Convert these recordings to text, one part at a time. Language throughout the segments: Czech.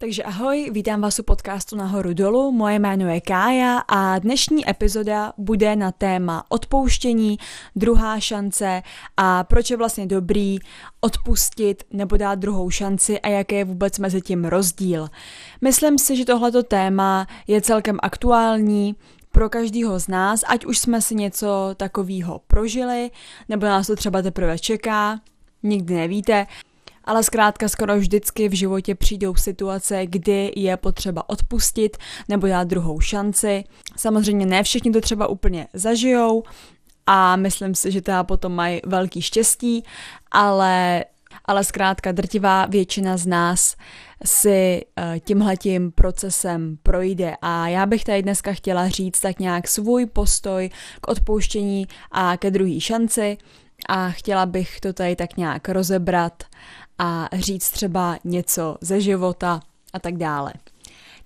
Takže ahoj, vítám vás u podcastu Nahoru dolů, moje jméno je Kája a dnešní epizoda bude na téma odpouštění, druhá šance a proč je vlastně dobrý odpustit nebo dát druhou šanci a jaký je vůbec mezi tím rozdíl. Myslím si, že tohleto téma je celkem aktuální, pro každého z nás, ať už jsme si něco takového prožili, nebo nás to třeba teprve čeká, nikdy nevíte, ale zkrátka skoro vždycky v životě přijdou situace, kdy je potřeba odpustit nebo dát druhou šanci. Samozřejmě ne všichni to třeba úplně zažijou a myslím si, že teda potom mají velký štěstí, ale, ale zkrátka drtivá většina z nás si uh, tímhletím procesem projde a já bych tady dneska chtěla říct tak nějak svůj postoj k odpouštění a ke druhé šanci a chtěla bych to tady tak nějak rozebrat a říct třeba něco ze života a tak dále.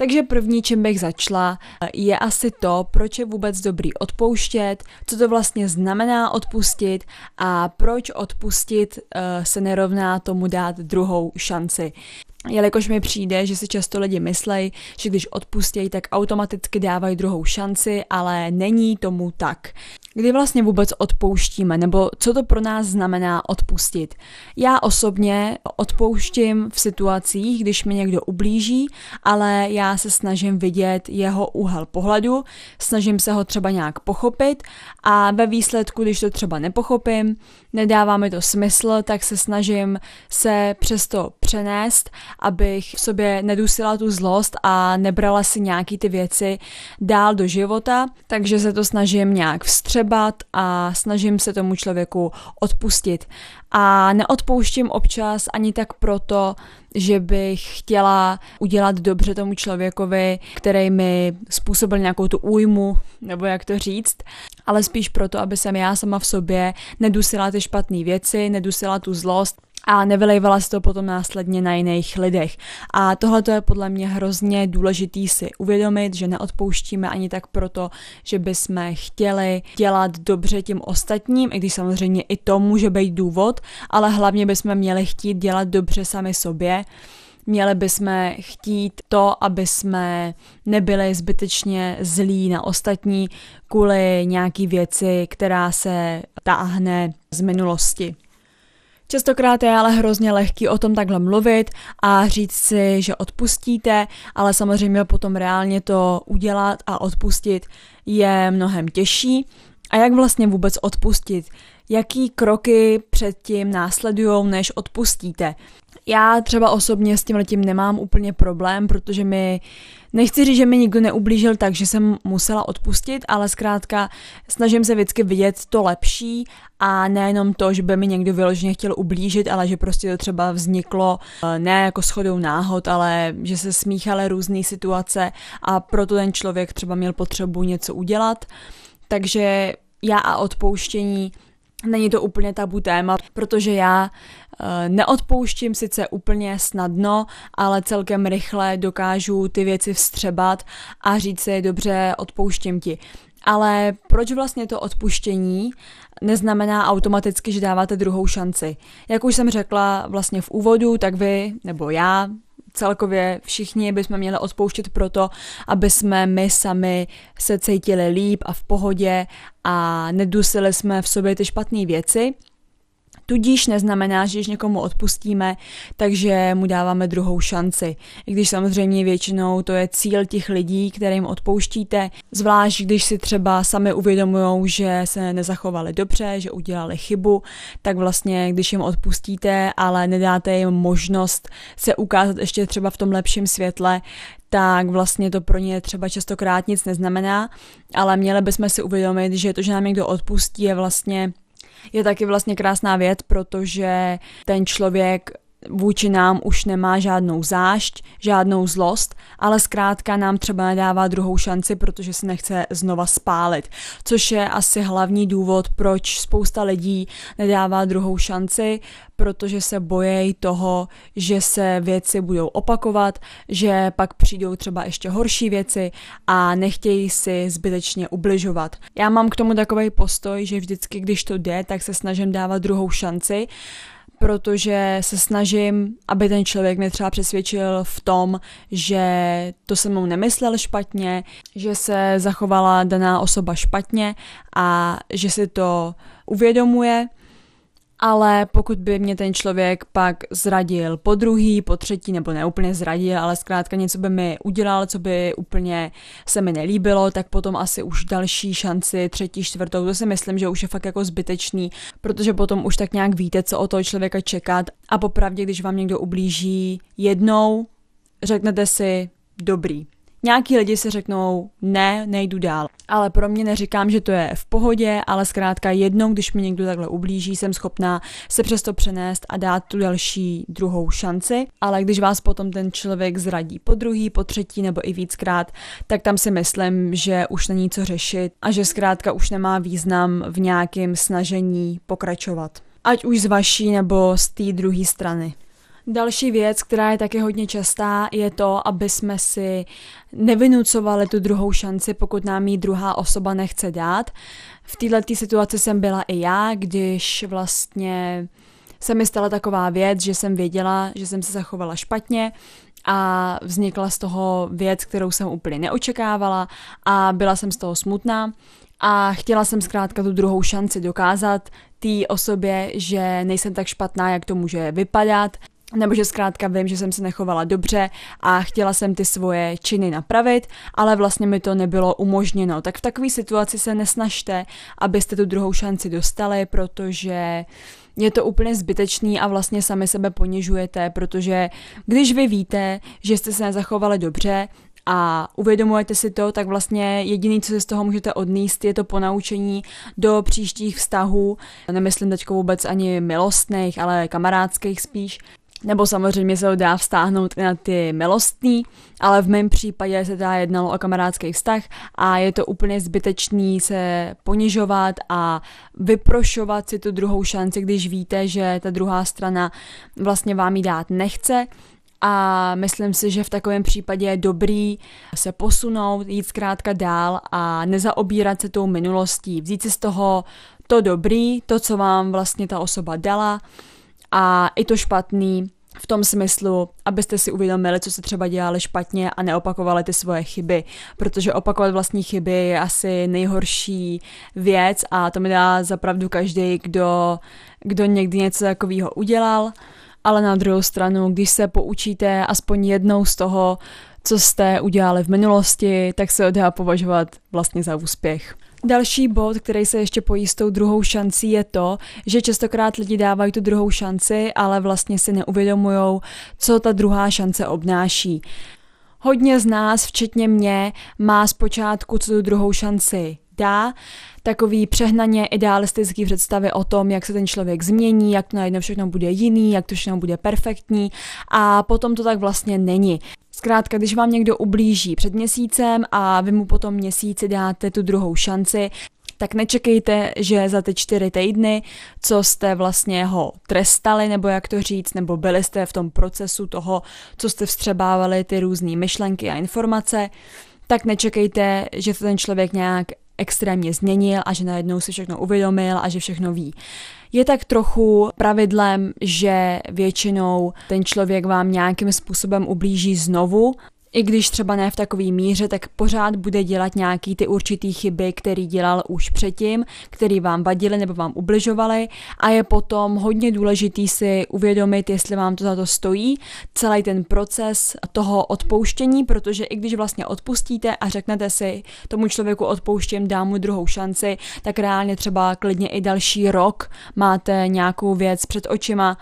Takže první, čím bych začala, je asi to, proč je vůbec dobrý odpouštět, co to vlastně znamená odpustit a proč odpustit uh, se nerovná tomu dát druhou šanci. Jelikož mi přijde, že si často lidi myslejí, že když odpustějí, tak automaticky dávají druhou šanci, ale není tomu tak. Kdy vlastně vůbec odpouštíme, nebo co to pro nás znamená odpustit? Já osobně odpouštím v situacích, když mi někdo ublíží, ale já se snažím vidět jeho úhel pohledu, snažím se ho třeba nějak pochopit a ve výsledku, když to třeba nepochopím, nedává mi to smysl, tak se snažím se přesto přenést, abych v sobě nedusila tu zlost a nebrala si nějaký ty věci dál do života, takže se to snažím nějak vstřebat a snažím se tomu člověku odpustit. A neodpouštím občas ani tak proto, že bych chtěla udělat dobře tomu člověkovi, který mi způsobil nějakou tu újmu, nebo jak to říct, ale spíš proto, aby jsem já sama v sobě nedusila ty špatné věci, nedusila tu zlost, a nevylejvala se to potom následně na jiných lidech. A tohle je podle mě hrozně důležitý si uvědomit, že neodpouštíme ani tak proto, že bychom chtěli dělat dobře tím ostatním, i když samozřejmě i to může být důvod, ale hlavně bychom měli chtít dělat dobře sami sobě. Měli bychom chtít to, aby jsme nebyli zbytečně zlí na ostatní kvůli nějaký věci, která se táhne z minulosti. Častokrát je ale hrozně lehký o tom takhle mluvit a říct si, že odpustíte, ale samozřejmě potom reálně to udělat a odpustit je mnohem těžší. A jak vlastně vůbec odpustit? Jaký kroky předtím následují, než odpustíte? Já třeba osobně s tím letím nemám úplně problém, protože mi, nechci říct, že mi nikdo neublížil tak, že jsem musela odpustit, ale zkrátka snažím se vždycky vidět to lepší a nejenom to, že by mi někdo vyloženě chtěl ublížit, ale že prostě to třeba vzniklo eh, ne jako schodou náhod, ale že se smíchaly různé situace a proto ten člověk třeba měl potřebu něco udělat. Takže já a odpouštění Není to úplně tabu téma, protože já e, neodpouštím sice úplně snadno, ale celkem rychle dokážu ty věci vstřebat a říct si, dobře, odpouštím ti. Ale proč vlastně to odpuštění neznamená automaticky, že dáváte druhou šanci? Jak už jsem řekla vlastně v úvodu, tak vy, nebo já, celkově všichni bychom měli odpouštět proto, aby jsme my sami se cítili líp a v pohodě a nedusili jsme v sobě ty špatné věci. Tudíž neznamená, že když někomu odpustíme, takže mu dáváme druhou šanci. I když samozřejmě většinou to je cíl těch lidí, kterým odpouštíte, zvlášť když si třeba sami uvědomují, že se nezachovali dobře, že udělali chybu, tak vlastně když jim odpustíte, ale nedáte jim možnost se ukázat ještě třeba v tom lepším světle, tak vlastně to pro ně třeba častokrát nic neznamená, ale měli bychom si uvědomit, že to, že nám někdo odpustí, je vlastně je taky vlastně krásná věc, protože ten člověk vůči nám už nemá žádnou zášť, žádnou zlost, ale zkrátka nám třeba nedává druhou šanci, protože se nechce znova spálit. Což je asi hlavní důvod, proč spousta lidí nedává druhou šanci, protože se bojejí toho, že se věci budou opakovat, že pak přijdou třeba ještě horší věci a nechtějí si zbytečně ubližovat. Já mám k tomu takový postoj, že vždycky, když to jde, tak se snažím dávat druhou šanci, protože se snažím, aby ten člověk mě třeba přesvědčil v tom, že to se mnou nemyslel špatně, že se zachovala daná osoba špatně a že si to uvědomuje ale pokud by mě ten člověk pak zradil po druhý, po třetí, nebo ne úplně zradil, ale zkrátka něco by mi udělal, co by úplně se mi nelíbilo, tak potom asi už další šanci, třetí, čtvrtou, to si myslím, že už je fakt jako zbytečný, protože potom už tak nějak víte, co o toho člověka čekat. A popravdě, když vám někdo ublíží jednou, řeknete si, dobrý, Nějaký lidi si řeknou, ne, nejdu dál. Ale pro mě neříkám, že to je v pohodě, ale zkrátka jednou, když mi někdo takhle ublíží, jsem schopná se přesto přenést a dát tu další druhou šanci. Ale když vás potom ten člověk zradí po druhý, po třetí nebo i víckrát, tak tam si myslím, že už není co řešit a že zkrátka už nemá význam v nějakém snažení pokračovat. Ať už z vaší nebo z té druhé strany. Další věc, která je taky hodně častá, je to, aby jsme si nevynucovali tu druhou šanci, pokud nám ji druhá osoba nechce dát. V této situaci jsem byla i já, když vlastně se mi stala taková věc, že jsem věděla, že jsem se zachovala špatně a vznikla z toho věc, kterou jsem úplně neočekávala a byla jsem z toho smutná a chtěla jsem zkrátka tu druhou šanci dokázat té osobě, že nejsem tak špatná, jak to může vypadat, nebo že zkrátka vím, že jsem se nechovala dobře a chtěla jsem ty svoje činy napravit, ale vlastně mi to nebylo umožněno. Tak v takové situaci se nesnažte, abyste tu druhou šanci dostali, protože je to úplně zbytečný a vlastně sami sebe ponižujete, protože když vy víte, že jste se nezachovali dobře, a uvědomujete si to, tak vlastně jediný, co si z toho můžete odníst, je to ponaučení do příštích vztahů. Nemyslím teď vůbec ani milostných, ale kamarádských spíš, nebo samozřejmě se ho dá vztáhnout i na ty milostný, ale v mém případě se teda jednalo o kamarádský vztah a je to úplně zbytečný se ponižovat a vyprošovat si tu druhou šanci, když víte, že ta druhá strana vlastně vám ji dát nechce. A myslím si, že v takovém případě je dobrý se posunout, jít zkrátka dál a nezaobírat se tou minulostí, vzít si z toho to dobrý, to, co vám vlastně ta osoba dala a i to špatný v tom smyslu, abyste si uvědomili, co se třeba dělali špatně a neopakovali ty svoje chyby, protože opakovat vlastní chyby je asi nejhorší věc a to mi dá zapravdu každý, kdo, kdo někdy něco takového udělal, ale na druhou stranu, když se poučíte aspoň jednou z toho, co jste udělali v minulosti, tak se dá považovat vlastně za úspěch. Další bod, který se ještě pojí s tou druhou šancí, je to, že častokrát lidi dávají tu druhou šanci, ale vlastně si neuvědomují, co ta druhá šance obnáší. Hodně z nás, včetně mě, má zpočátku co tu druhou šanci dá, takový přehnaně idealistický představy o tom, jak se ten člověk změní, jak to najednou všechno bude jiný, jak to všechno bude perfektní a potom to tak vlastně není. Zkrátka, když vám někdo ublíží před měsícem a vy mu potom měsíci dáte tu druhou šanci, tak nečekejte, že za ty čtyři týdny, co jste vlastně ho trestali, nebo jak to říct, nebo byli jste v tom procesu toho, co jste vstřebávali ty různé myšlenky a informace, tak nečekejte, že se ten člověk nějak extrémně změnil a že najednou si všechno uvědomil a že všechno ví. Je tak trochu pravidlem, že většinou ten člověk vám nějakým způsobem ublíží znovu i když třeba ne v takové míře, tak pořád bude dělat nějaký ty určitý chyby, který dělal už předtím, který vám vadili nebo vám ubližovali a je potom hodně důležitý si uvědomit, jestli vám to za to stojí, celý ten proces toho odpouštění, protože i když vlastně odpustíte a řeknete si tomu člověku odpouštěm, dám mu druhou šanci, tak reálně třeba klidně i další rok máte nějakou věc před očima,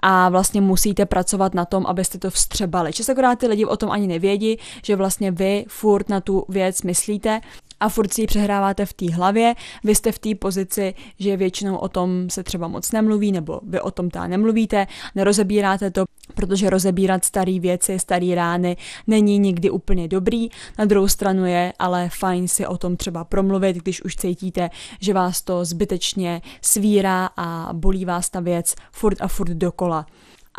a vlastně musíte pracovat na tom, abyste to vstřebali. Častokrát ty lidi o tom ani nevědí, že vlastně vy furt na tu věc myslíte a furt si ji přehráváte v té hlavě, vy jste v té pozici, že většinou o tom se třeba moc nemluví, nebo vy o tom tá nemluvíte, nerozebíráte to, protože rozebírat staré věci, staré rány není nikdy úplně dobrý. Na druhou stranu je ale fajn si o tom třeba promluvit, když už cítíte, že vás to zbytečně svírá a bolí vás ta věc furt a furt dokola.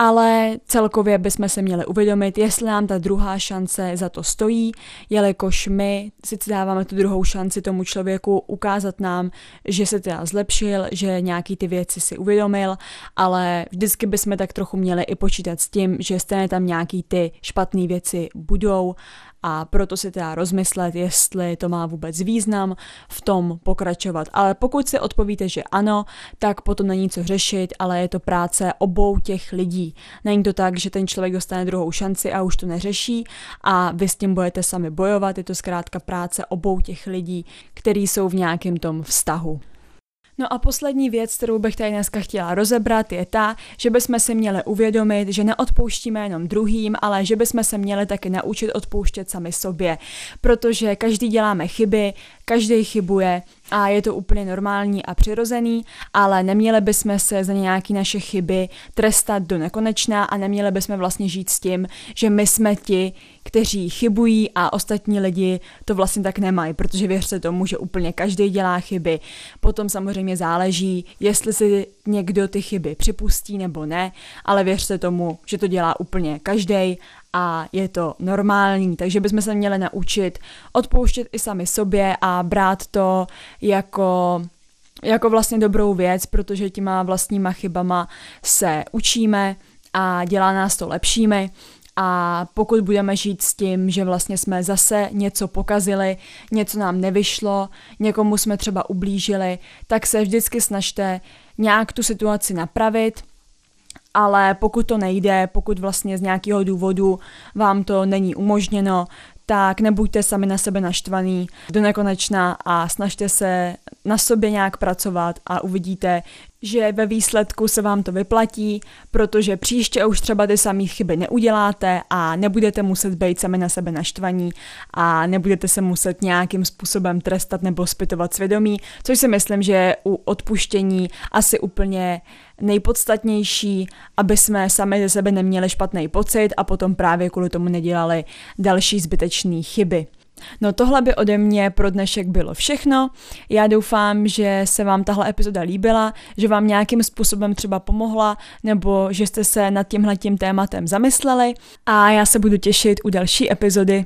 Ale celkově bychom se měli uvědomit, jestli nám ta druhá šance za to stojí, jelikož my sice dáváme tu druhou šanci tomu člověku ukázat nám, že se teda zlepšil, že nějaký ty věci si uvědomil, ale vždycky bychom tak trochu měli i počítat s tím, že stejně tam nějaký ty špatné věci budou a proto si teda rozmyslet, jestli to má vůbec význam v tom pokračovat. Ale pokud si odpovíte, že ano, tak potom není co řešit, ale je to práce obou těch lidí. Není to tak, že ten člověk dostane druhou šanci a už to neřeší a vy s tím budete sami bojovat, je to zkrátka práce obou těch lidí, který jsou v nějakém tom vztahu. No a poslední věc, kterou bych tady dneska chtěla rozebrat, je ta, že bychom si měli uvědomit, že neodpouštíme jenom druhým, ale že bychom se měli taky naučit odpouštět sami sobě, protože každý děláme chyby, každý chybuje a je to úplně normální a přirozený, ale neměli bychom se za nějaké naše chyby trestat do nekonečna a neměli bychom vlastně žít s tím, že my jsme ti, kteří chybují a ostatní lidi to vlastně tak nemají, protože věřte tomu, že úplně každý dělá chyby. Potom samozřejmě záleží, jestli si někdo ty chyby připustí nebo ne, ale věřte tomu, že to dělá úplně každý a je to normální, takže bychom se měli naučit odpouštět i sami sobě a brát to jako jako vlastně dobrou věc, protože těma vlastníma chybama se učíme a dělá nás to lepšími. A pokud budeme žít s tím, že vlastně jsme zase něco pokazili, něco nám nevyšlo, někomu jsme třeba ublížili, tak se vždycky snažte nějak tu situaci napravit, ale pokud to nejde, pokud vlastně z nějakého důvodu vám to není umožněno, tak nebuďte sami na sebe naštvaný do nekonečna a snažte se na sobě nějak pracovat a uvidíte, že ve výsledku se vám to vyplatí, protože příště už třeba ty samé chyby neuděláte a nebudete muset být sami na sebe naštvaní a nebudete se muset nějakým způsobem trestat nebo zpytovat svědomí, což si myslím, že je u odpuštění asi úplně nejpodstatnější, aby jsme sami ze sebe neměli špatný pocit a potom právě kvůli tomu nedělali další zbytečné chyby. No tohle by ode mě pro dnešek bylo všechno. Já doufám, že se vám tahle epizoda líbila, že vám nějakým způsobem třeba pomohla, nebo že jste se nad tímhle tím tématem zamysleli a já se budu těšit u další epizody.